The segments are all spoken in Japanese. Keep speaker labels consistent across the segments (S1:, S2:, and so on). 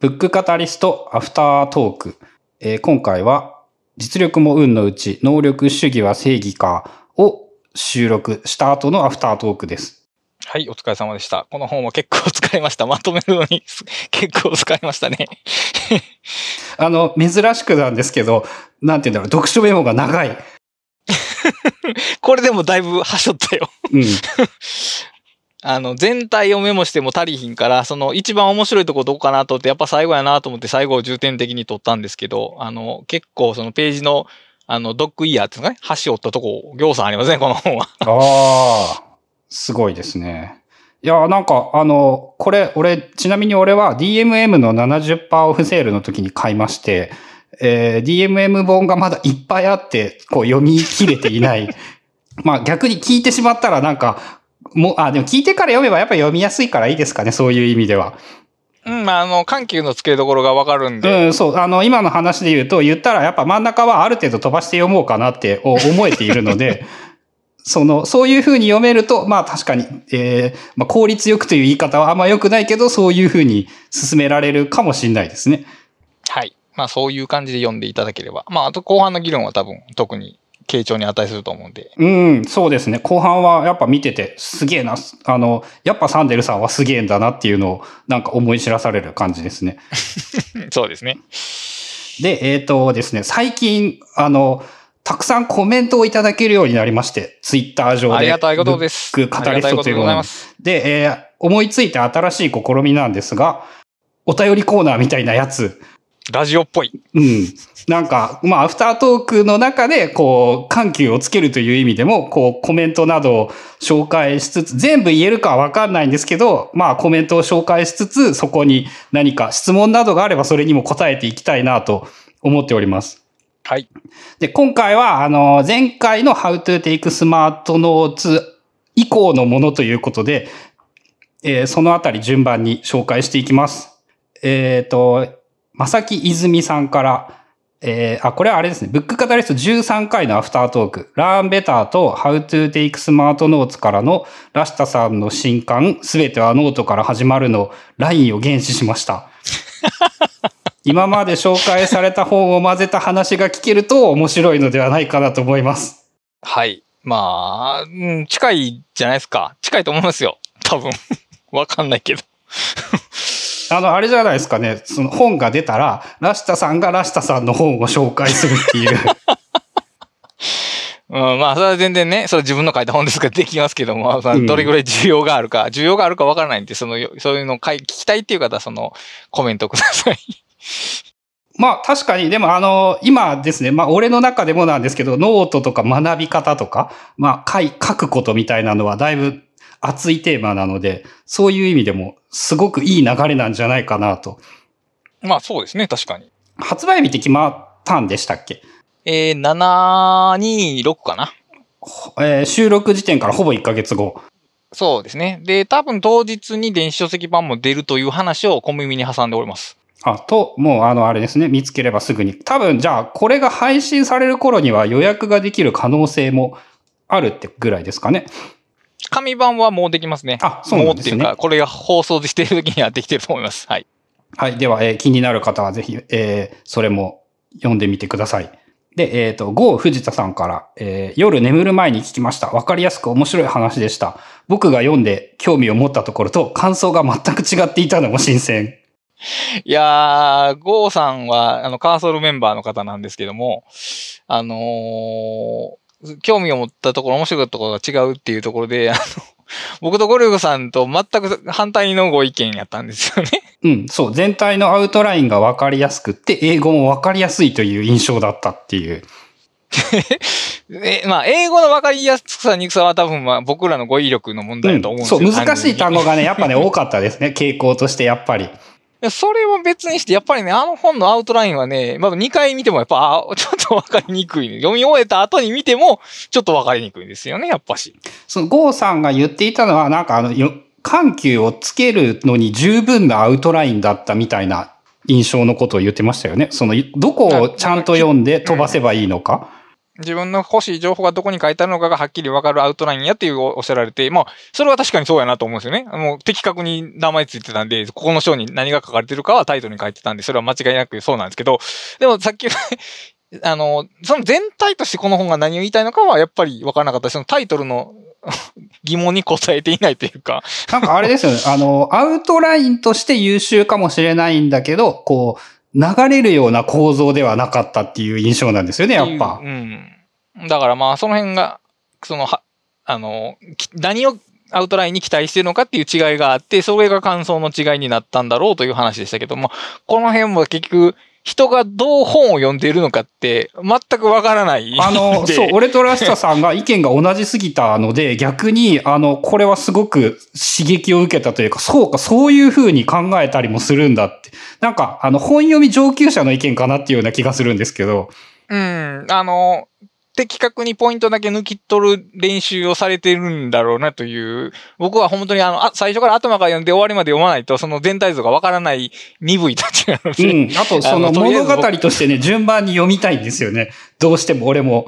S1: ブックカタリストアフタートーク。えー今回は、実力も運のうち、能力主義は正義かを収録した後のアフタートークです。
S2: はい、お疲れ様でした。この本は結構使いました。まとめるのに 結構使いましたね。
S1: あの、珍しくなんですけど、なんて言うんだろう、読書メモが長い。
S2: これでもだいぶはしょったよ。
S1: うん。
S2: あの、全体をメモしても足りひんから、その一番面白いとこどこかなと思って、やっぱ最後やなと思って最後を重点的に取ったんですけど、あの、結構そのページの、あの、ドッグイヤーっていうかね、端折ったとこ、行さんありますね、この本は。
S1: ああ、すごいですね。いや、なんか、あの、これ、俺、ちなみに俺は DMM の70%オフセールの時に買いまして、えー DMM 本がまだいっぱいあって、こう読み切れていない。まあ逆に聞いてしまったらなんか、もう、あ、でも聞いてから読めばやっぱ読みやすいからいいですかね、そういう意味では。
S2: うん、まあ、あの、緩急のつけどころがわかるんで、
S1: うん、そう。あの、今の話で言うと、言ったらやっぱ真ん中はある程度飛ばして読もうかなってお思えているので、その、そういう風に読めると、まあ確かに、えーまあ効率よくという言い方はあんま良くないけど、そういう風に進められるかもしれないですね。
S2: はい。まあ、そういう感じで読んでいただければ。まあ、あと後半の議論は多分、特に、傾聴に値すると思うんで。
S1: うん、そうですね。後半はやっぱ見てて、すげえな、あの、やっぱサンデルさんはすげえんだなっていうのを、なんか思い知らされる感じですね。
S2: そうですね。
S1: で、えっ、とですね、最近、あの、たくさんコメントをいただけるようになりまして、ツイッター上で。
S2: ありがたいことです。
S1: ブックカタリストというもの
S2: ありがたいことでございます。
S1: で、えー思いついた新しい試みなんですが、お便りコーナーみたいなやつ。
S2: ラジオっぽい。
S1: うん。なんか、まあ、アフタートークの中で、こう、緩急をつけるという意味でも、こう、コメントなどを紹介しつつ、全部言えるかはわかんないんですけど、まあ、コメントを紹介しつつ、そこに何か質問などがあれば、それにも答えていきたいなと思っております。
S2: はい。
S1: で、今回は、あの、前回の How to Take Smart Notes 以降のものということで、えーそのあたり順番に紹介していきます。えっ、と、まさき泉さんから、えーあ、これはあれですね。ブックカタリスト13回のアフタートーク、 Learn Better と How to Take Smart Notes からのラシタさんの新刊、すべてはノートから始まるの、ラインを幻視しました。今まで紹介された本を混ぜた話が聞けると面白いのではないかなと思います。
S2: はい。まあ、うん、近いじゃないですか。近いと思いますよ。多分。わかんないけど。
S1: あの、あれじゃないですかね。その本が出たら、ラシタさんがラシタさんの本を紹介するっていう。
S2: うん、まあ、それは全然ね、それは自分の書いた本ですからできますけども、どれぐらい需要があるか、需要があるかわからないんで、その、そういうのを聞きたいっていう方は、その、コメントください。
S1: まあ確かに、でもあの、今ですね、まあ俺の中でもなんですけど、ノートとか学び方とか、まあ書い書くことみたいなのはだいぶ熱いテーマなので、そういう意味でもすごくいい流れなんじゃないかなと。
S2: まあ、そうですね、確かに。
S1: 発売日って決まったんでしたっけ？
S2: えー、726かな。
S1: えー収録時点からほぼ1ヶ月後。
S2: そうですね。で、多分当日に電子書籍版も出るという話を小耳に挟んでおります。
S1: あ、と、もうあの、あれですね、見つければすぐに。多分、じゃあ、これが配信される頃には予約ができる可能性もあるってぐらいですかね。
S2: 紙版はもうできますね。
S1: あそうなんですね
S2: もうっていうか、これが放送している時にはできてると思います。はい。
S1: はい。では、えー気になる方はぜひ、えーそれも読んでみてください。で、えっ、と、ゴー藤田さんから、えー夜眠る前に聞きました。わかりやすく面白い話でした。僕が読んで興味を持ったところと感想が全く違っていたのも新鮮。
S2: いやー、ゴーさんは、あの、カーソルメンバーの方なんですけども、あのー興味を持ったところ、面白いところが違うっていうところで、あの、僕とゴルフさんと全く反対のご意見やったんですよね。
S1: うん、そう。全体のアウトラインがわかりやすくって、英語もわかりやすいという印象だったっていう。
S2: え、まあ、英語の分かりやすさ、にくさは多分、まあ、僕らの語彙力の問題だと思うんですよ。
S1: そう、難しい単語
S2: が。
S1: がね、やっぱね、多かったですね。傾向としてやっぱり。
S2: それは別にして、やっぱりね、あの本のアウトラインはね、まあ、2回見てもやっぱ、ちょっと分かりにくい、読み終えた後に見ても、ちょっと分かりにくいんですよね、やっぱし。
S1: そのゴーさんが言っていたのは、なんかあの、緩急をつけるのに十分なアウトラインだったみたいな印象のことを言ってましたよね。その、どこをちゃんと読んで飛ばせばいいのか。
S2: 自分の欲しい情報がどこに書いてあるのかがはっきりわかるアウトラインやっていうおっしゃられて、まあ、それは確かにそうやなと思うんですよね。もう的確に名前ついてたんで、ここの章に何が書かれてるかはタイトルに書いてたんで、それは間違いなくそうなんですけど、でもさっき あの、その全体としてこの本が何を言いたいのかはやっぱりわからなかった、そのタイトルの 疑問に答えていないというか。
S1: なんかあれですよね。あの、アウトラインとして優秀かもしれないんだけど、こう、流れるような構造ではなかったっていう印象なんですよね、やっぱ。
S2: うん。だからまあ、その辺が、その、は、あの、何をアウトラインに期待してるのかっていう違いがあって、それが感想の違いになったんだろうという話でしたけども、この辺も結局、人がどう本を読んでいるのかって全くわからない。
S1: あの、そう、俺とラスタさんが意見が同じすぎたので、逆に、あの、これはすごく刺激を受けたというか、そうか、そういうふうに考えたりもするんだって。なんか、あの、本読み上級者の意見かなっていうような気がするんですけど。
S2: うん、あの、的確にポイントだけ抜き取る練習をされてるんだろうなという、僕は本当にあの、あ最初から頭から読んで終わりまで読まないと、その全体像がわからない鈍いたちなので。
S1: うん。あと、その物語としてね、順番に読みたいんですよね。どうしても俺も。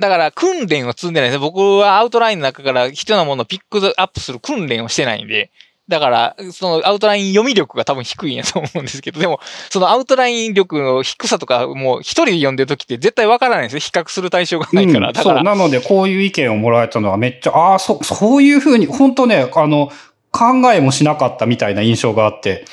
S2: だから、訓練を積んでないです。僕はアウトラインの中から必要なものをピックアップする訓練をしてないんで。だから、そのアウトライン読み力が多分低いんやと思うんですけど、でも、そのアウトライン力の低さとか、もう一人で読んでる時って絶対わからないんですよ。比較する対象がないから。うん、だから。
S1: そう、なのでこういう意見をもらえたのはめっちゃ、ああ、そ、そういうふうに、本当ね、あの、考えもしなかったみたいな印象があって、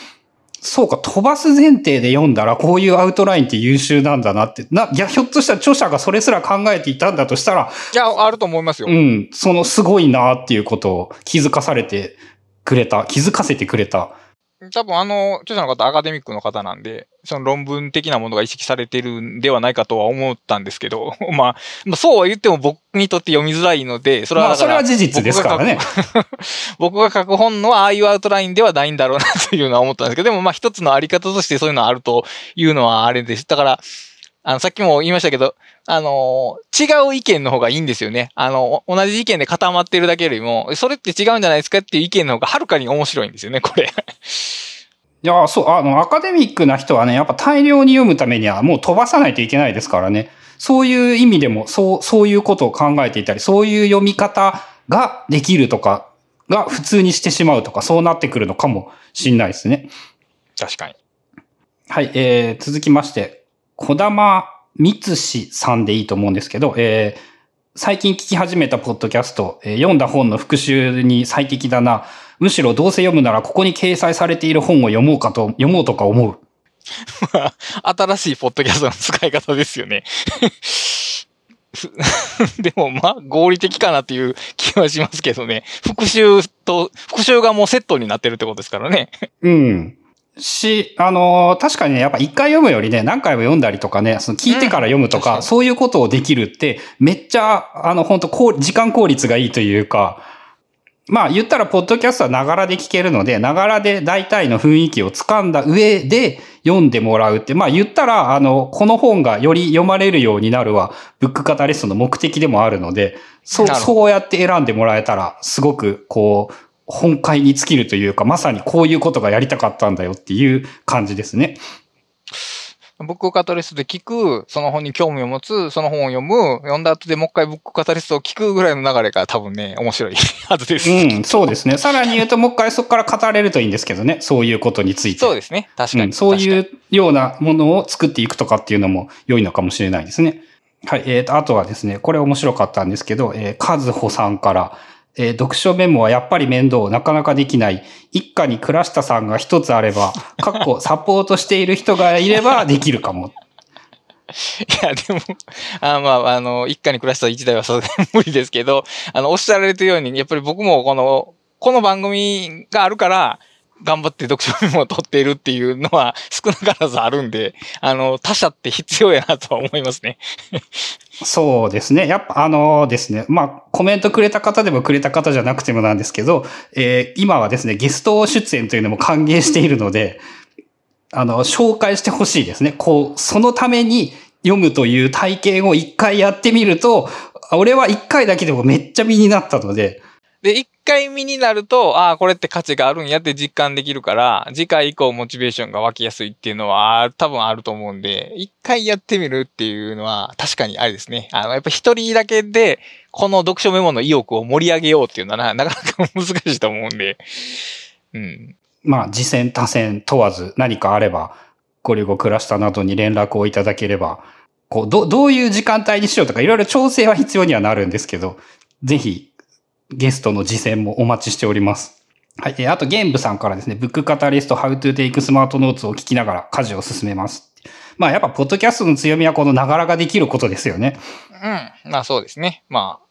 S1: そうか、飛ばす前提で読んだら、こういうアウトラインって優秀なんだなって。な、いや、ひょっとしたら著者がそれすら考えていたんだとしたら。
S2: いや、あると思いますよ。
S1: うん。その、すごいなっていうことを気づかされてくれた、気づかせてくれた。
S2: 多分あの、著者の方アカデミックの方なんで、その論文的なものが意識されてるんではないかとは思ったんですけど、まあ、まあ、そうは言っても僕にとって読みづらいので、
S1: それは、まあ、それは事実ですからね。
S2: 僕が書く本のああいうアウトラインではないんだろうなというのは思ったんですけど、でもまあ一つのあり方としてそういうのはあるというのはあれです。だから、あの、さっきも言いましたけど、あの違う意見の方がいいんですよね。あの、同じ意見で固まってるだけよりも、それって違うんじゃないですかっていう意見の方がはるかに面白いんですよね、これ。
S1: いや、そう、あの、アカデミックな人はね、やっぱ大量に読むためにはもう飛ばさないといけないですからね。そういう意味でも、そう、そういうことを考えていたり、そういう読み方ができるとか、が普通にしてしまうとか、そうなってくるのかもしんないですね。
S2: 確かに。
S1: はい、えー、続きまして、小玉三しさんでいいと思うんですけど、えー、最近聞き始めたポッドキャスト、えー、読んだ本の復習に最適だな。むしろどうせ読むならここに掲載されている本を読もうかと、読もうとか思う。
S2: 新しいポッドキャストの使い方ですよね。でもまあ合理的かなっていう気はしますけどね。復習と、復習がもうセットになってるってことですからね。
S1: うん。し、あのー、確かにね、やっぱ一回読むよりね、何回も読んだりとかね、その聞いてから読むとか、うん、そういうことをできるって、めっちゃ、あの、本当こう、時間効率がいいというか、まあ言ったら、ポッドキャストはながらで聞けるので、ながらで大体の雰囲気を掴んだ上で読んでもらうって、まあ言ったら、あの、この本がより読まれるようになるは、ブックカタリストの目的でもあるので、そう、そうやって選んでもらえたら、すごく、こう、本会に尽きるというか、まさにこういうことがやりたかったんだよっていう感じですね。
S2: ブックカタリストで聞く、その本に興味を持つ、その本を読む、読んだ後でもう一回ブックカタリストを聞くぐらいの流れが多分ね、面白いはずです。
S1: うん、そうですね。さらに言うともう一回そこから語れるといいんですけどね。そういうことについて。
S2: そうですね。確かに。うん、
S1: そういうようなものを作っていくとかっていうのも良いのかもしれないですね。はい。えっ、ー、と、あとはですね、これ面白かったんですけど、えー、カズホさんから、えー、読書メモはやっぱり面倒、なかなかできない。一家に倉下さんが一つあれば、かっこサポートしている人がいればできるかも。
S2: いや、でも、あまあ、あの、一家に暮らした一台はそれ無理ですけど、あの、おっしゃられてるように、やっぱり僕もこの、この番組があるから、頑張って読書メモを取っているっていうのは少なからずあるんで、あの、他者って必要やなとは思いますね。
S1: そうですね。やっぱあのですね、まあ、コメントくれた方でもくれた方じゃなくてもなんですけど、えー、今はですね、ゲスト出演というのも歓迎しているので、あの、紹介してほしいですね。こう、そのために読むという体験を一回やってみると、俺は一回だけでもめっちゃ身になったので、
S2: で、一回見になると、ああ、これって価値があるんやって実感できるから、次回以降モチベーションが湧きやすいっていうのは多分あると思うんで、一回やってみるっていうのは確かにあれですね。あの、やっぱ一人だけで、この読書メモの意欲を盛り上げようっていうのはなかなか難しいと思うんで、うん。
S1: まあ、次戦多戦問わず何かあれば、ゴリゴクラスタなどに連絡をいただければ、こう、ど、どういう時間帯にしようとか、いろいろ調整は必要にはなるんですけど、ぜひ、ゲストの次戦もお待ちしております。はい。えーあと、ゲンブさんからですね、ブックカタリスト How to Take Smart Notes を聞きながら家事を進めます。まあ、やっぱ、ポッドキャストの強みはこのながらができることですよね。
S2: うん。まあそうですね。まあ、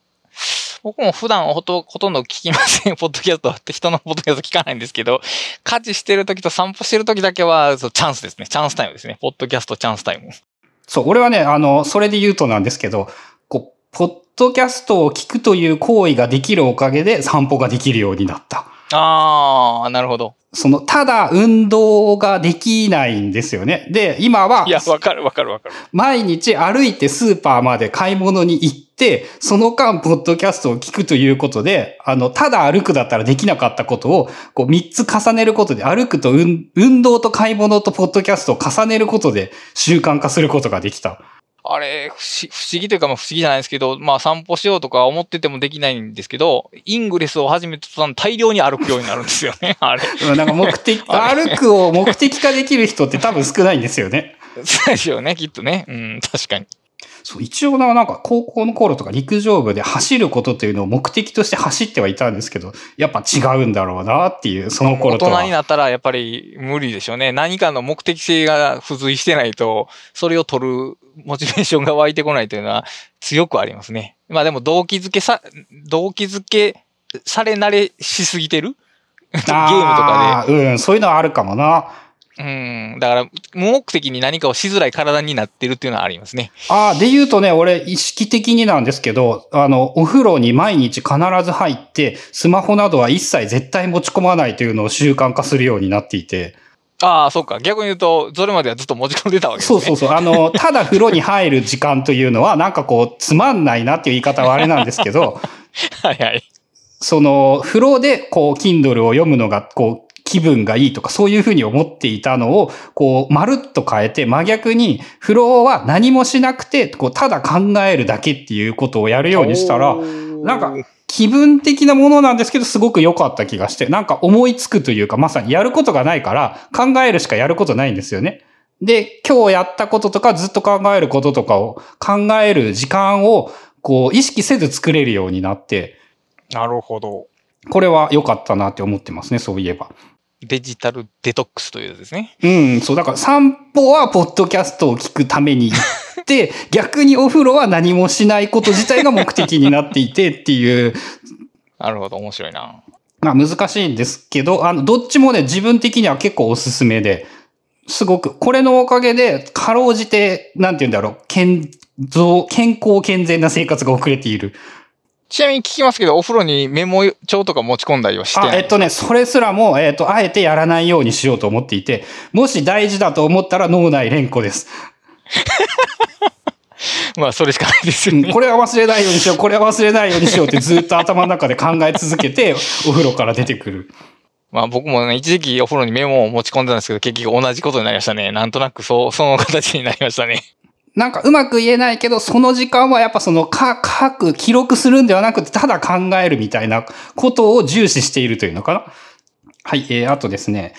S2: 僕も普段ほとほとんど聞きません。ポッドキャストって人のポッドキャスト聞かないんですけど、家事してる時と散歩してる時だけはそうチャンスですね。チャンスタイムですね。ポッドキャストチャンスタイム。
S1: そう、俺はね、あの、それで言うとなんですけど、こう、ポッドキャストを聞くという行為ができるおかげで散歩ができるようになった。
S2: あー、なるほど。
S1: その、ただ運動ができないんですよね。で、今はい
S2: や、わかるわかるわかる。
S1: 毎日歩いてスーパーまで買い物に行って、その間、ポッドキャストを聞くということで、あの、ただ歩くだったらできなかったことを、こう、三つ重ねることで、歩くと運運動と買い物とポッドキャストを重ねることで習慣化することができた。
S2: あれ、不思不思議というか、まあ不思議じゃないですけど、まあ散歩しようとか思っててもできないんですけど、イングレスを始めた途端大量に歩くようになるんですよね。あれ。
S1: うんなんか目的、歩くを目的化できる人って多分少ないんですよね。
S2: そうですよね、きっとね。うん、確かに。
S1: そう、一応な、なんか高校の頃とか陸上部で走ることというのを目的として走ってはいたんですけど、やっぱ違うんだろうなっていう、その頃とは。
S2: 大人になったらやっぱり無理でしょうね。何かの目的性が付随してないと、それを取るモチベーションが湧いてこないというのは強くありますね。まあでも動機づけさ、動機づけされ慣れしすぎてる？ゲームとか
S1: あーうん、そういうのはあるかもな。
S2: で。うん。だから、無目的に何かをしづらい体になってるっていうのはありますね。
S1: ああ、で言うとね、俺意識的になんですけど、あの、お風呂に毎日必ず入って、スマホなどは一切絶対持ち込まないというのを習慣化するようになっていて。
S2: ああ、そっか。逆に言うと、それまではずっと持ち込んでたわけですね。
S1: そうそうそう。あの、ただ風呂に入る時間というのは、なんかこう、つまんないなっていう言い方はあれなんですけど、
S2: はいはい。
S1: その、風呂で、こう、Kindle を読むのが、こう、気分がいいとか、そういうふうに思っていたのを、こう、まるっと変えて、真逆に、風呂は何もしなくて、こう、ただ考えるだけっていうことをやるようにしたら、なんか、気分的なものなんですけど、すごく良かった気がして、なんか思いつくというか、まさにやることがないから、考えるしかやることないんですよね。で、今日やったこととか、ずっと考えることとかを考える時間を、こう、意識せず作れるようになって、
S2: なるほど。
S1: これは良かったなって思ってますね、そういえば。
S2: デジタルデトックスというやつですね。
S1: うん、そう、だから散歩はポッドキャストを聞くために行って、逆にお風呂は何もしないこと自体が目的になっていてっていう、
S2: なるほど、面白いな。
S1: まあ難しいんですけど、あの、どっちもね、自分的には結構おすすめで、すごく、これのおかげで、かろうじて、なんて言うんだろう、健増、健康健全な生活が送れている。
S2: ちなみに聞きますけど、お風呂にメモ帳とか持ち込んだりはしてな
S1: あ、
S2: い
S1: えっとね、それすらも、えっと、あえてやらないようにしようと思っていて、もし大事だと思ったら脳内連呼です。
S2: まあ、それしかないですよね。
S1: うんこれは忘れないようにしよう、これは忘れないようにしようってずっと頭の中で考え続けて、お風呂から出てくる。
S2: まあ僕もね、一時期お風呂にメモを持ち込んでたんですけど、結局同じことになりましたね。なんとなくそう、その形になりましたね。
S1: なんかうまく言えないけど、その時間はやっぱそのか、書く、記録するんではなくて、ただ考えるみたいなことを重視しているというのかな。はい、えー、あとですね、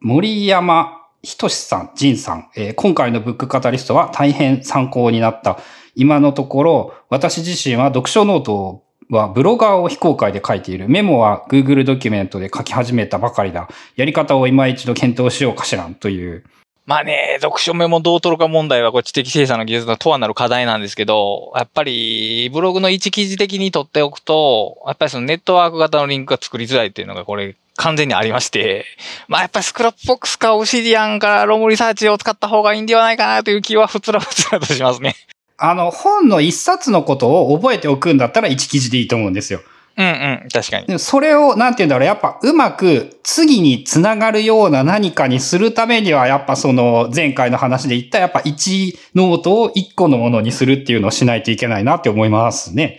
S1: 森山ひとしさん、仁さん、えー今回のブックカタリストは大変参考になった。今のところ、私自身は読書ノートはブロガーを非公開で書いている。メモは Google ドキュメントで書き始めたばかりだ。やり方を今一度検討しようかしらんという。
S2: まあね、読書メモどう取るか問題は、これ知的生産の技術の永遠なる課題なんですけど、やっぱり、ブログの一記事的に取っておくと、やっぱりそのネットワーク型のリンクが作りづらいっていうのがこれ、完全にありまして、まあやっぱりスクラップボックスかオブシディアンかロムリサーチを使った方がいいんではないかなという気はふつらふつらとしますね。
S1: あの、本の一冊のことを覚えておくんだったら一記事でいいと思うんですよ。
S2: うんうん、確かに。
S1: でもそれを、なんて言うんだろう、やっぱうまく次につながるような何かにするためには、やっぱその前回の話で言った、やっぱ1ノートを1個のものにするっていうのをしないといけないなって思いますね。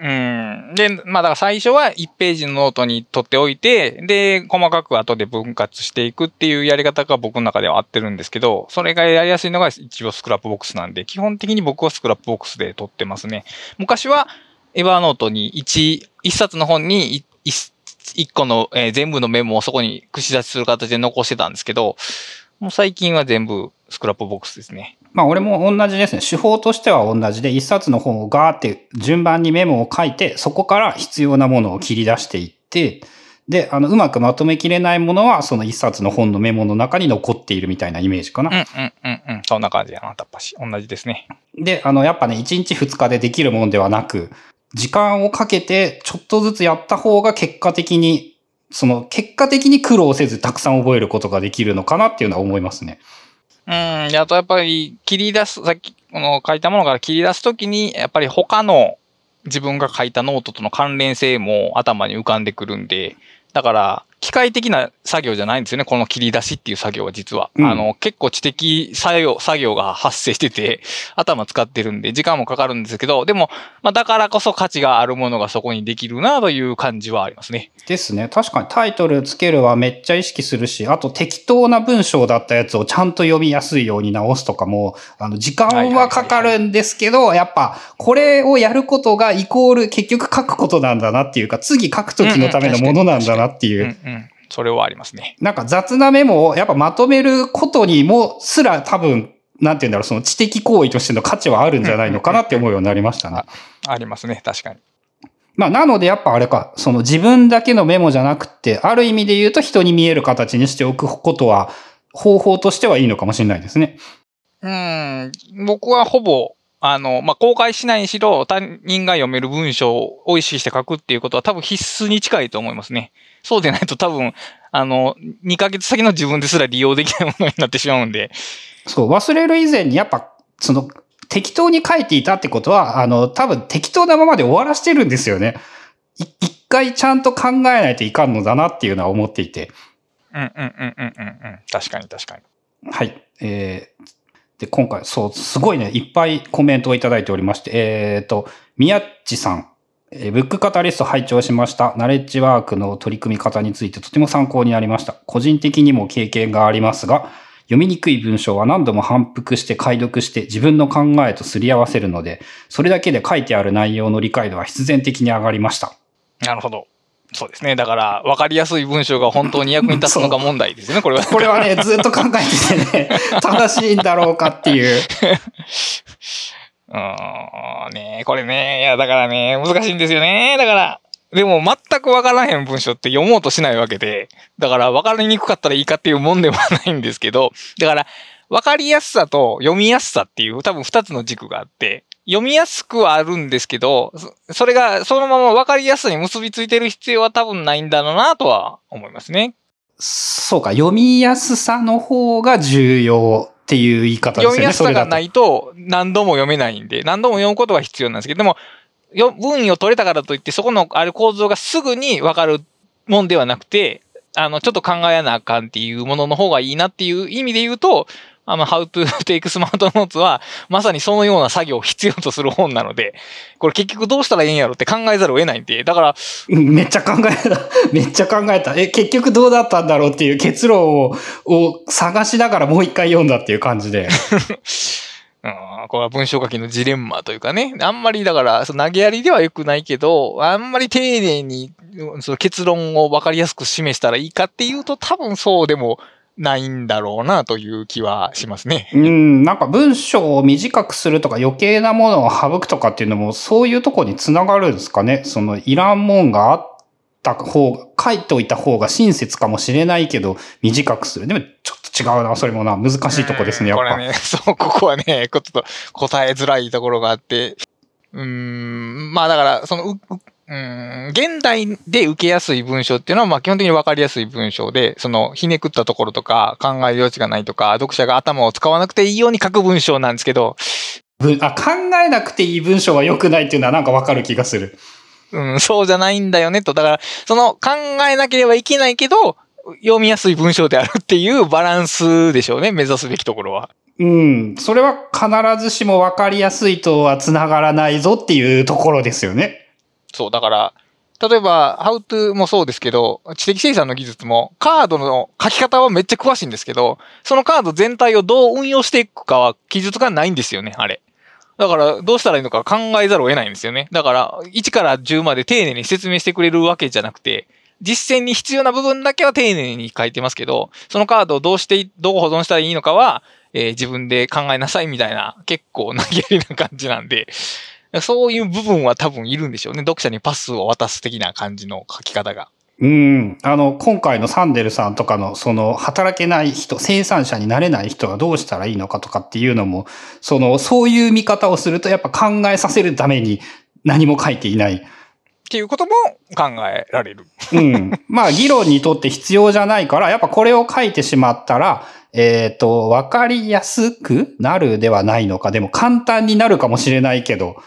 S2: うん。で、まあだから最初は1ページのノートに取っておいて、で、細かく後で分割していくっていうやり方が僕の中では合ってるんですけど、それがやりやすいのが一応 Scrapboxなんで、基本的に僕はスクラップボックスで取ってますね。昔は Evernote に1、1冊の本に 1, 1個の、えー全部のメモをそこに書き出しする形で残してたんですけど、もう最近は全部 Scrapbox ですね。
S1: まあ俺も同じですね。手法としては同じで、一冊の本をガーって順番にメモを書いて、そこから必要なものを切り出していって、で、あの、うまくまとめきれないものは、その一冊の本のメモの中に残っているみたいなイメージかな。
S2: うんうんうんうん。そんな感じやな、やっぱし。同じですね。
S1: で、あの、やっぱね、1日2日でできるもんではなく、時間をかけてちょっとずつやった方が結果的に、その結果的に苦労せずたくさん覚えることができるのかなっていうのは思いますね。
S2: うん。あとやっぱり切り出す、さっき、この書いたものから切り出すときに、やっぱり他の自分が書いたノートとの関連性も頭に浮かんでくるんで、だから、機械的な作業じゃないんですよね。この切り出しっていう作業は実は。
S1: うん
S2: あの、結構知的作業、作業が発生してて、頭使ってるんで、時間もかかるんですけど、でも、まあだからこそ価値があるものがそこにできるなという感じはありますね。
S1: ですね。確かにタイトルつけるはめっちゃ意識するし、あと適当な文章だったやつをちゃんと読みやすいように直すとかも、あの、時間はかかるんですけど、やっぱ、これをやることがイコール結局書くことなんだなっていうか、次書くときのためのものなんだなっていうう。
S2: んうん。それはありますね。
S1: なんか雑なメモをやっぱまとめることにもすら多分、なんて言うんだろう、その知的行為としての価値はあるんじゃないのかなって思うようになりましたね。
S2: ありますね。確かに。
S1: まあ、なのでやっぱあれか、その自分だけのメモじゃなくて、ある意味で言うと人に見える形にしておくことは、方法としてはいいのかもしれないですね。
S2: うん、僕はほぼ、あの、まあ、公開しないにしろ、他人が読める文章を意識して書くっていうことは多分必須に近いと思いますね。そうでないと多分、あの、2ヶ月先の自分ですら利用できないものになってしまうんで。
S1: そう、忘れる以前にやっぱ、その、適当に書いていたってことは、あの、多分適当なままで終わらしてるんですよね。い一回ちゃんと考えないといかんのだなっていうのは思っていて。
S2: うんうんうんうんうんうん。確かに確かに。
S1: はい。えー、で、今回、そう、すごいね、いっぱいコメントをいただいておりまして、えーと、宮っちさん、えーブックカタリスト拝聴しました。ナレッジワークの取り組み方についてとても参考になりました。個人的にも経験がありますが、読みにくい文章は何度も反復して解読して自分の考えとすり合わせるので、それだけで書いてある内容の理解度は必然的に上がりました。
S2: なるほど。そうですね。だから、わかりやすい文章が本当に役に立つのか問題ですよね、これは。
S1: これはね、ずっと考えててね、正しいんだろうかっていう。
S2: うーん、ねこれね、いや、だからね、難しいんですよね。だから、でも全くわからへん文章って読もうとしないわけで、だからわかりにくかったらいいかっていうもんではないんですけど、だから、わかりやすさと読みやすさっていう多分二つの軸があって、読みやすくはあるんですけど、それがそのままわかりやすさに結びついてる必要は多分ないんだろうなとは思いますね。
S1: そうか、読みやすさの方が重要っていう言い方ですよね。
S2: 読みやすさがないと何度も読めないんで、何度も読むことが必要なんですけど、でも、よ文意を取れたからといって、そこのある構造がすぐにわかるもんではなくて、あの、ちょっと考えなあかんっていうものの方がいいなっていう意味で言うと、あの、How to Take Smart Notes は、まさにそのような作業を必要とする本なので、これ結局どうしたらいいんやろって考えざるを得ないんで、だから、
S1: めっちゃ考えた。めっちゃ考えた。え、結局どうだったんだろうっていう結論をを探しながらもう一回読んだっていう感じで。
S2: うん、これは文章書きのジレンマというかね。あんまりだから、その投げやりでは良くないけど、あんまり丁寧にうんその結論を分かりやすく示したらいいかっていうと、多分そうでもないんだろうなという気はしますね。
S1: うん、なんか文章を短くするとか余計なものを省くとかっていうのもそういうとこにつながるんですかね？そのいらんもんがあった方が、書いておいた方が親切かもしれないけど短くする。でもちょっと違うな、それもな。難しいとこですね、やっぱ。
S2: これね、そう、ここはね、ちょっと答えづらいところがあって、うーん、まあだから、その、う、ん、現代で受けやすい文章っていうのは、まあ基本的に分かりやすい文章で、その、ひねくったところとか、考える余地がないとか、読者が頭を使わなくていいように書く文章なんですけど、
S1: ぶあ考えなくていい文章は良くないっていうのはなんかわかる気がする。
S2: うん、そうじゃないんだよねと。だから、その、考えなければいけないけど、読みやすい文章であるっていうバランスでしょうね、目指すべきところは。
S1: うん。それは必ずしもわかりやすいとは繋がらないぞっていうところですよね。
S2: そう、だから、例えば、ハウトゥーもそうですけど、知的生産の技術も、カードの書き方はめっちゃ詳しいんですけど、そのカード全体をどう運用していくかは記述がないんですよね、あれ。だから、どうしたらいいのか考えざるを得ないんですよね。だから、1から10まで丁寧に説明してくれるわけじゃなくて、実践に必要な部分だけは丁寧に書いてますけど、そのカードをどうして、どう保存したらいいのかは、えー自分で考えなさいみたいな、結構投げやりな感じなんで、そういう部分は多分いるんでしょうね。読者にパスを渡す的な感じの書き方が。
S1: うん。あの、今回のサンデルさんとかの、その、働けない人、生産者になれない人がどうしたらいいのかとかっていうのも、その、そういう見方をすると、やっぱ考えさせるために何も書いていない。
S2: っていうことも考えられる。
S1: うん。まあ、議論にとって必要じゃないから、やっぱこれを書いてしまったら、えっ、と、わかりやすくなるではないのか。でも簡単になるかもしれないけど、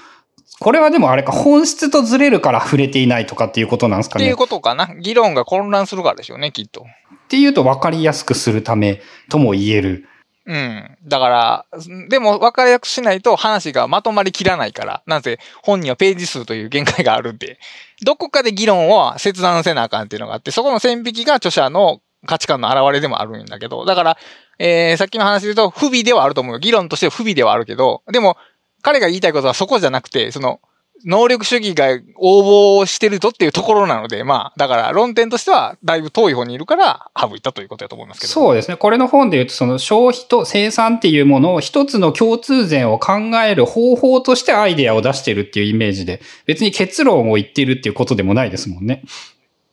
S1: これはでもあれか、本質とずれるから触れていないとかっていうことなんですかね。
S2: っていうことかな。議論が混乱するからでしょうね、きっと。
S1: っていうと分かりやすくするためとも言える。
S2: うん。だから、でも分かりやすくしないと話がまとまりきらないから。なぜ本にはページ数という限界があるんで、どこかで議論を切断せなあかんっていうのがあって、そこの線引きが著者の価値観の表れでもあるんだけど、だから、えー、さっきの話で言うと不備ではあると思うよ。議論として不備ではあるけど、でも、彼が言いたいことはそこじゃなくて、その、能力主義が応募してるとっていうところなので、まあ、だから論点としてはだいぶ遠い方にいるから省いたということだと思いますけど。
S1: そうですね。これの本で言うと、その消費と生産っていうものを一つの共通点を考える方法としてアイデアを出してるっていうイメージで、別に結論を言ってるっていうことでもないですもんね。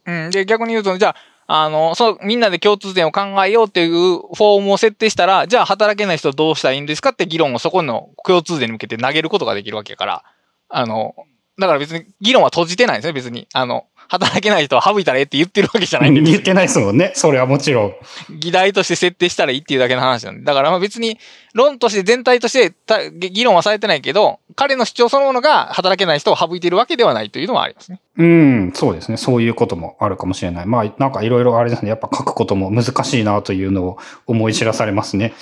S2: うん。で、逆に言うと、じゃあ、あの、そう、みんなで共通点を考えようっていうフォームを設定したら、じゃあ働けない人どうしたらいいんですかって議論をそこの共通点に向けて投げることができるわけやから、あの、だから別に議論は閉じてないんですね、別に。あの、働けない人は省いたらええって言ってるわけじゃないんで、
S1: 言ってないですもんね。それはもちろん。
S2: 議題として設定したらいいっていうだけの話なんで。だからまあ別に論として全体としてた議論はされてないけど、彼の主張そのものが働けない人を省いているわけではないというのはありますね。
S1: うん、そうですね。そういうこともあるかもしれない。まあ、なんかいろいろあれですね。やっぱ書くことも難しいなというのを思い知らされますね。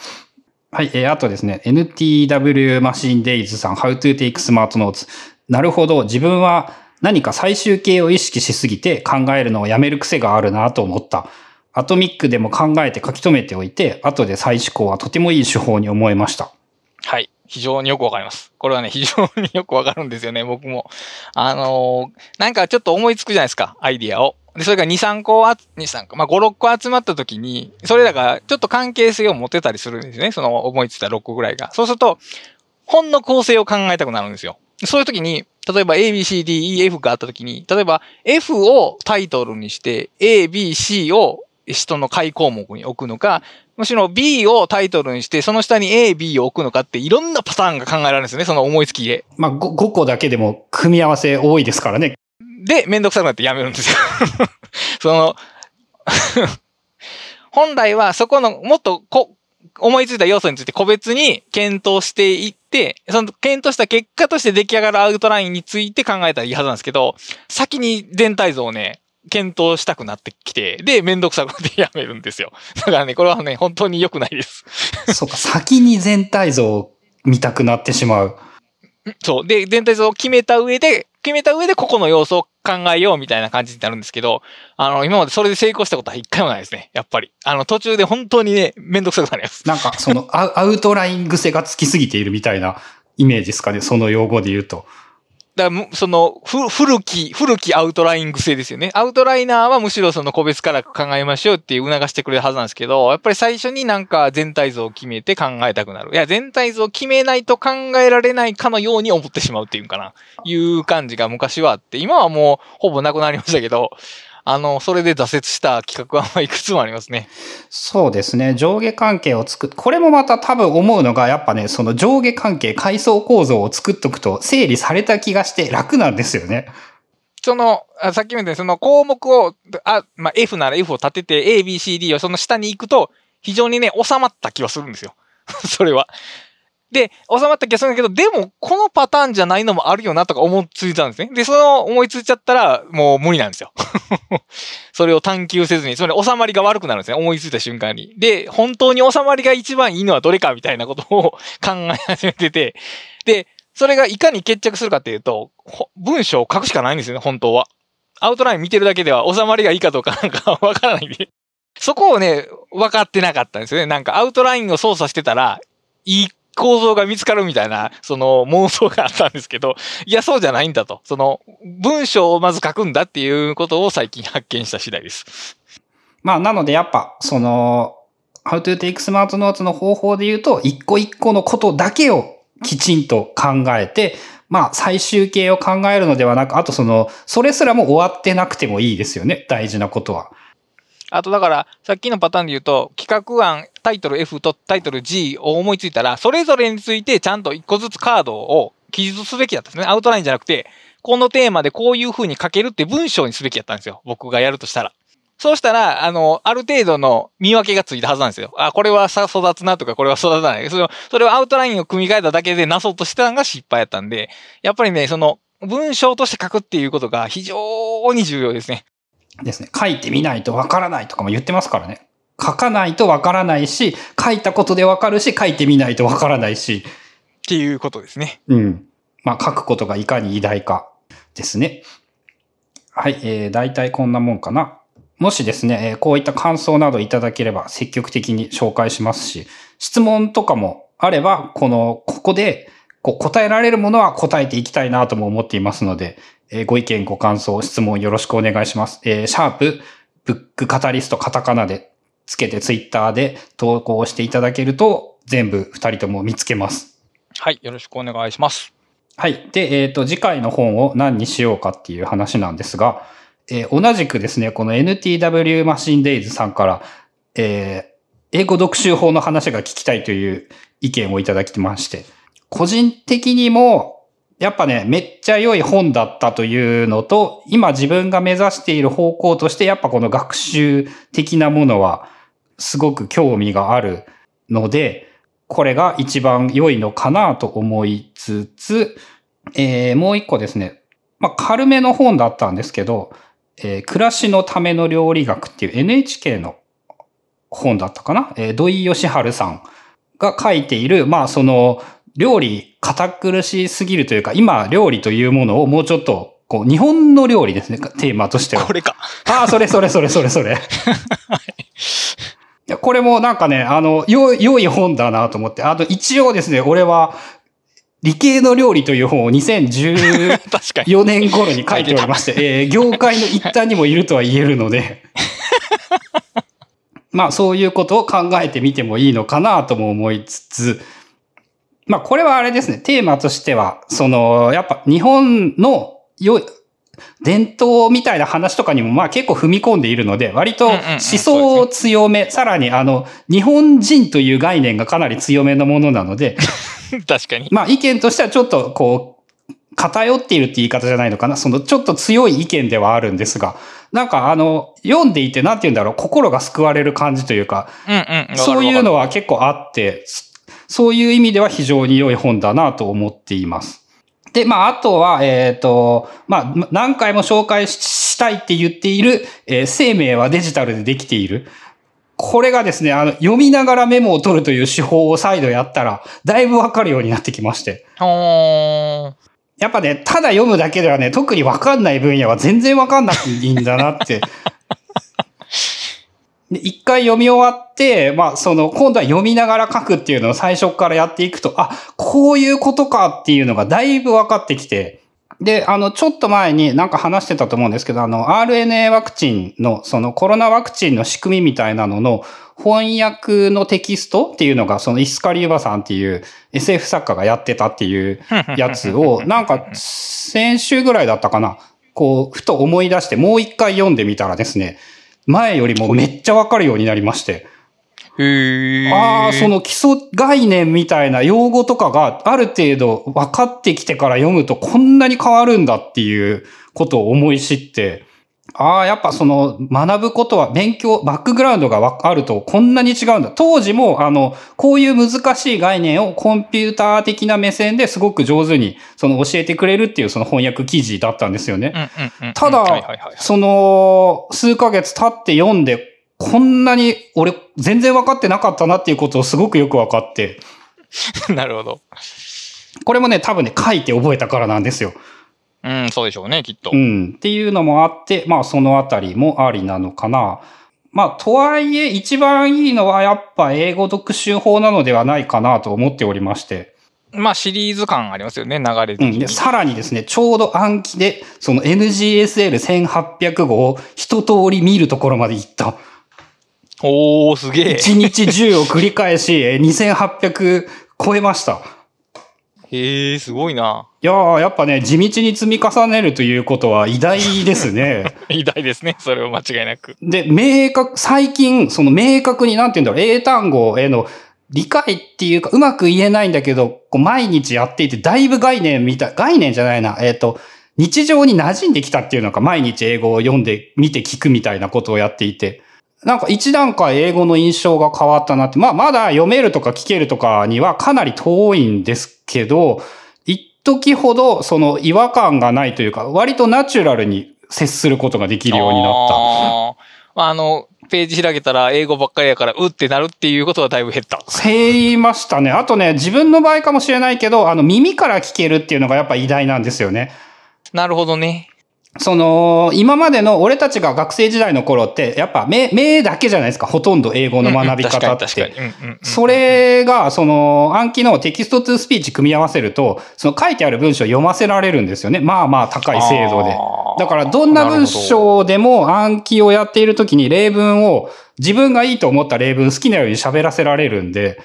S1: はい。えー、あとですね。NTW マシンデイズさん、How to take smart notes。なるほど。自分は何か最終形を意識しすぎて考えるのをやめる癖があるなと思った。アトミックでも考えて書き留めておいて、後で再思考はとてもいい手法に思えました。
S2: はい。非常によくわかります。これはね、非常によくわかるんですよね、僕も。あのーなんかちょっと思いつくじゃないですか、アイディアを。で、それが2、3個あ、2、3個、まあ5、6個集まった時に、それらがちょっと関係性を持てたりするんですね。その思いついた6個ぐらいが。そうすると、本の構成を考えたくなるんですよ。そういう時に、例えば A, B, C, D, E, F があった時に、例えば F をタイトルにして、A, B, C を人の解項目に置くのか、むしろ B をタイトルにして、その下に A、B を置くのかっていろんなパターンが考えられるんですよね、その思いつきで。
S1: まあ 5, 5個だけでも組み合わせ多いですからね。
S2: で、めんどくさくなってやめるんですよ。その、本来はそこのもっとこ思いついた要素について個別に検討していって、その検討した結果として出来上がるアウトラインについて考えたらいいはずなんですけど、先に全体像をね、検討したくなってきて、で、めんどくさくてやめるんですよ。だからね、これはね、本当に良くないです。
S1: そうか、先に全体像を見たくなってしまう。
S2: そう。で、全体像を決めた上で、決めた上でここの要素を考えようみたいな感じになるんですけど、あの、今までそれで成功したことは一回もないですね。やっぱり。あの、途中で本当にね、めんどくさくなります。
S1: なんか、そのアアウトライン癖がつきすぎているみたいなイメージですかね、その用語で言うと。
S2: だから、その、ふ、古き、古きアウトライン癖ですよね。アウトライナーはむしろその個別から考えましょうっていう促してくれるはずなんですけど、やっぱり最初になんか全体像を決めて考えたくなる。いや、全体像を決めないと考えられないかのように思ってしまうっていうかな、いう感じが昔はあって、今はもうほぼなくなりましたけど、あの、それで挫折した企画はまあいくつもありますね。
S1: そうですね。上下関係を作っ、これもまた多分思うのが、やっぱね、その上下関係、階層構造を作っとくと整理された気がして楽なんですよね。
S2: その、あさっきみたいにその項目を、あ、まあ、F なら F を立てて、A, B, C, D をその下に行くと、非常にね、収まった気はするんですよ。それは。で、収まった気がするんだけど、でも、このパターンじゃないのもあるよなとか思いついたんですね。で、その思いついちゃったら、もう無理なんですよ。それを探求せずに、つまり収まりが悪くなるんですね。思いついた瞬間に。で、本当に収まりが一番いいのはどれかみたいなことを 考え始めてて、で、それがいかに決着するかっていうと、文章を書くしかないんですよね、本当は。アウトライン見てるだけでは収まりがいいかどうかなんか わからないんで。そこをね、分かってなかったんですよね。なんかアウトラインを操作してたら、いい構造が見つかるみたいな、その妄想があったんですけど、いや、そうじゃないんだと。その、文章をまず書くんだっていうことを最近発見した次第です。
S1: まあ、なのでやっぱ、その、How to take smart notes の方法で言うと、一個一個のことだけをきちんと考えて、まあ、最終形を考えるのではなく、あとその、それすらも終わってなくてもいいですよね。大事なことは。
S2: あとだから、さっきのパターンで言うと、企画案、タイトル F とタイトル G を思いついたら、それぞれについてちゃんと一個ずつカードを記述すべきだったんですね。アウトラインじゃなくて、このテーマでこういう風に書けるって文章にすべきだったんですよ。僕がやるとしたら。そうしたら、あの、ある程度の見分けがついたはずなんですよ。あ、これはさ、育つなとか、これは育たない。それ、それをアウトラインを組み替えただけでなそうとしてたのが失敗やったんで、やっぱりね、その、文章として書くっていうことが非常に重要ですね。
S1: ですね。書いてみないとわからないとかも言ってますからね。書かないとわからないし、書いたことでわかるし、書いてみないとわからないし。
S2: っていうことですね。
S1: うん。まあ、書くことがいかに偉大かですね。はい、えー、大体こんなもんかな。もしですね、こういった感想などいただければ積極的に紹介しますし、質問とかもあれば、この、ここで、こう答えられるものは答えていきたいなとも思っていますので、えー、ご意見、ご感想、質問よろしくお願いします。えー、シャープ、ブックカタリストカタカナでつけてツイッターで投稿していただけると、全部二人とも見つけます。
S2: はい、よろしくお願いします。
S1: はい。で、えっ、ー、と、次回の本を何にしようかっていう話なんですが、えー、同じくですね、この NTW マシンデイズさんから、えー、英語読習法の話が聞きたいという意見をいただきまして、個人的にも、やっぱね、めっちゃ良い本だったというのと、今自分が目指している方向として、やっぱこの学習的なものは、すごく興味があるので、これが一番良いのかなと思いつつ、えー、もう一個ですね、まあ、軽めの本だったんですけど、えー、暮らしのための料理学っていう NHK の本だったかな、えー、土井義治さんが書いている、まあその、料理堅苦しすぎるというか、今料理というものをもうちょっと、こう、日本の料理ですね、テーマとしては。
S2: これか。
S1: ああ、それそれそれそれそれ。これもなんかね、あの、良い本だなと思って。あと、一応ですね、俺は、理系の料理という本を 2014年頃に書いておりまして、えー、業界の一端にもいるとは言えるので、まあそういうことを考えてみてもいいのかなとも思いつつ、まあこれはあれですね、テーマとしては、その、やっぱ日本のよ、伝統みたいな話とかにもまあ結構踏み込んでいるので、割と思想を強め、さらにあの、日本人という概念がかなり強めのものなので、
S2: 確かに。
S1: まあ意見としてはちょっとこう、偏っているって言い方じゃないのかな。そのちょっと強い意見ではあるんですが、なんかあの、読んでいてなんて言うんだろう、心が救われる感じというか、
S2: うんうん、
S1: そういうのは結構あって、そういう意味では非常に良い本だなと思っています。で、まあ、あとは、えっ、ー、と、まあ、何回も紹介したいって言っている、えー、生命はデジタルでできている。これがですね、あの、読みながらメモを取るという手法を再度やったら、だいぶわかるようになってきまして。やっぱね、ただ読むだけではね、特にわかんない分野は全然わかんなくていいんだなってで、一回読み終わって、まあ、その、今度は読みながら書くっていうのを最初からやっていくと、あ、こういうことかっていうのがだいぶ分かってきて、で、あの、ちょっと前になんか話してたと思うんですけど、あの、RNA ワクチンの、そのコロナワクチンの仕組みみたいなのの翻訳のテキストっていうのが、そのイスカリューバさんっていう SF 作家がやってたっていう やつを、なんか先週ぐらいだったかな、こう、ふと思い出してもう一回読んでみたらですね、前よりもめっちゃわかるようになりまして。
S2: へ
S1: ああ、その基礎概念みたいな用語とかがある程度分かってきてから読むとこんなに変わるんだっていうことを思い知って、ああ、やっぱその学ぶことは勉強、バックグラウンドがあるとこんなに違うんだ。当時もあの、こういう難しい概念をコンピューター的な目線ですごく上手にその教えてくれるっていうその翻訳記事だったんですよね。ただ、その数ヶ月経って読んで、こんなに俺全然分かってなかったなっていうことをすごくよく分かって。
S2: なるほど。
S1: これもね、多分ね、書いて覚えたからなんですよ。
S2: うん、そうでしょうね、きっと。
S1: うん。っていうのもあって、まあそのあたりもありなのかな。まあとはいえ一番いいのはやっぱ英語読習法なのではないかなと思っておりまして。
S2: まあ、シリーズ感ありますよね、流れ
S1: うん。
S2: 的に。
S1: で、さらにですね、ちょうど暗記で、その NGSL1800 号を一通り見るところまで行った。
S2: おー、すげえ。
S1: 1日10を繰り返し、えー2800超えました。
S2: へえ、すごいな。
S1: いやー、やっぱね、地道に積み重ねるということは偉大ですね。
S2: 偉大ですね、それは間違いなく。
S1: で、明確、最近、その明確になんて言うんだろう、英単語への理解っていうか、うまく言えないんだけど、こう毎日やっていて、だいぶ概念みたい、概念じゃないな、えっ、と、日常に馴染んできたっていうのか、毎日英語を読んで、見て聞くみたいなことをやっていて、なんか一段階英語の印象が変わったなって、まあまだ読めるとか聞けるとかにはかなり遠いんですけど、一時ほどその違和感がないというか、割とナチュラルに接することができるようになった。
S2: あーまあ、あの、ページ開けたら英語ばっかりやから、うってなるっていうことはだいぶ減った。
S1: 減りましたね。あとね、自分の場合かもしれないけど、あの、耳から聞けるっていうのがやっぱ偉大なんですよね。
S2: なるほどね。
S1: その、今までの俺たちが学生時代の頃って、やっぱ目、目だけじゃないですか。ほとんど英語の学び方って。それが、その、 Anki の text to speech 組み合わせると、その書いてある文章を読ませられるんですよね。まあまあ高い精度で。だからどんな文章でも Anki をやっているときに例文を自分がいいと思った例文好きなように喋らせられるんで、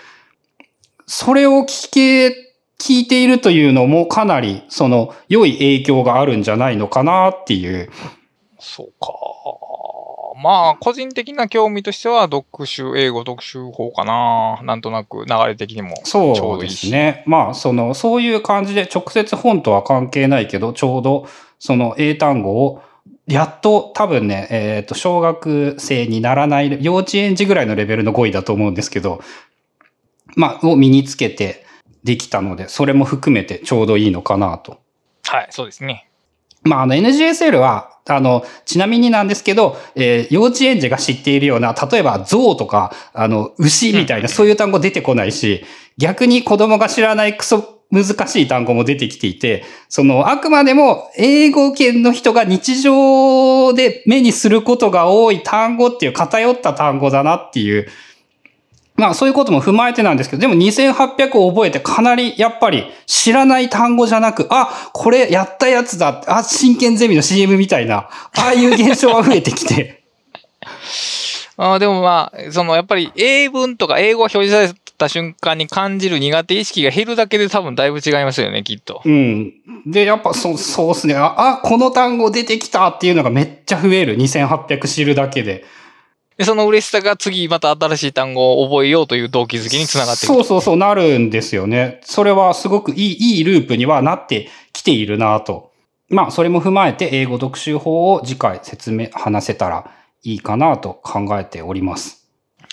S1: それを聞け、聞いているというのもかなりその良い影響があるんじゃないのかなっていう。
S2: そうか。まあ、個人的な興味としては、読書、英語読書法かな。なんとなく流れ的にも。ちょう
S1: そう
S2: どいいし
S1: ですね。まあ、その、そういう感じで直接本とは関係ないけど、ちょうどその英単語をやっと多分ね、えっ、と、小学生にならない、幼稚園児ぐらいのレベルの語彙だと思うんですけど、まあ、を身につけてできたので、それも含めてちょうどいいのかなと。
S2: はい、そうですね。
S1: まあ、あの NGSL は、あの、ちなみになんですけど、えー幼稚園児が知っているような、例えば象とか、あの、牛みたいな、そういう単語出てこないし、逆に子供が知らないクソ難しい単語も出てきていて、その、あくまでも英語圏の人が日常で目にすることが多い単語っていう偏った単語だなっていう、まあそういうことも踏まえてなんですけど、でも2800を覚えてかなりやっぱり知らない単語じゃなく、あ、これやったやつだ、あ、真剣ゼミの CM みたいな、ああいう現象が増えてきて、
S2: あーでもまあ、そのやっぱり英文とか英語が表示された瞬間に感じる苦手意識が減るだけで多分だいぶ違いますよね、きっと。
S1: うん。で、やっぱそう、そうですね。あ、あこの単語出てきたっていうのがめっちゃ増える。2800知るだけで。
S2: で、その嬉しさが次また新しい単語を覚えようという動機づけにつながっていくと。
S1: そうそうそう、なるんですよね。それはすごくいい、いいループにはなってきているなと。まあ、それも踏まえて英語読習法を次回説明、話せたらいいかなと考えております。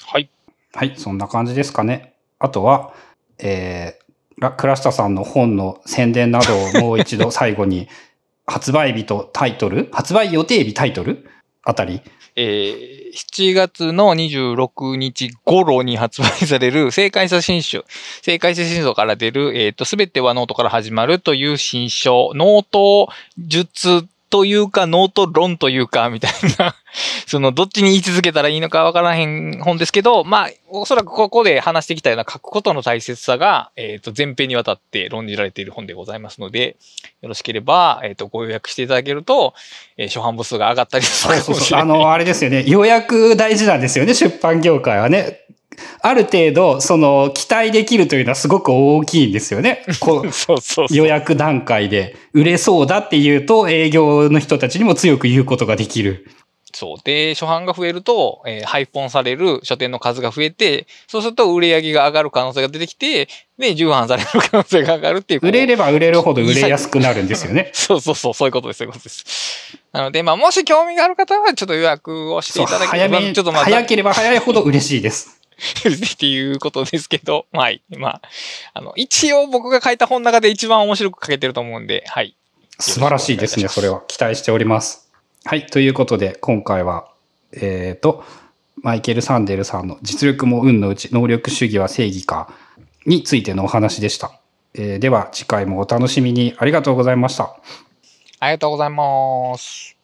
S2: はい。
S1: はい、そんな感じですかね。あとは、えー、ラクラシタさんの本の宣伝などをもう一度最後に、発売日とタイトル？発売予定日タイトル？あたり
S2: えー、7月の26日頃に発売される星海社新書、星海社新書から出る、えっ、と、すべてはノートから始まるという新書、ノート術というか、ノート論というか、みたいな、その、どっちに位置づけたらいいのかわからへん本ですけど、まあ、おそらくここで話してきたような書くことの大切さが、えっ、と、全編にわたって論じられている本でございますので、よろしければ、えっ、と、ご予約していただけると、えー初版部数が上がったりするかもしれない。
S1: あの、あれですよね。予約大事なんですよね、出版業界はね。ある程度、その、期待できるというのはすごく大きいんですよね。こう
S2: そうそう。
S1: 予約段階で売れそうだっていうと、営業の人たちにも強く言うことができる。
S2: そう。で、初版が増えると、えー配本される書店の数が増えて、そうすると売り上げが上がる可能性が出てきて、で、重版される可能性が上がるっていう。
S1: 売れれば売れるほど売れやすくなるんですよね。
S2: そうそうそう、そういうことです、そういうことです。なので、まあ、もし興味がある方は、ちょっと予約をして
S1: そ
S2: いうただけれ
S1: 早め
S2: ば、ちょっとまあ、
S1: 早ければ早いほど嬉しいです。
S2: っていうことですけど、はい。まあ、あの、一応僕が書いた本の中で一番面白く書けてると思うんで、はい。
S1: 素晴らしいですね、それは。期待しております。はい。ということで、今回は、えっ、と、マイケル・サンデルさんの実力も運のうち、能力主義は正義かについてのお話でした。えーでは次回もお楽しみにありがとうございました。
S2: ありがとうございます。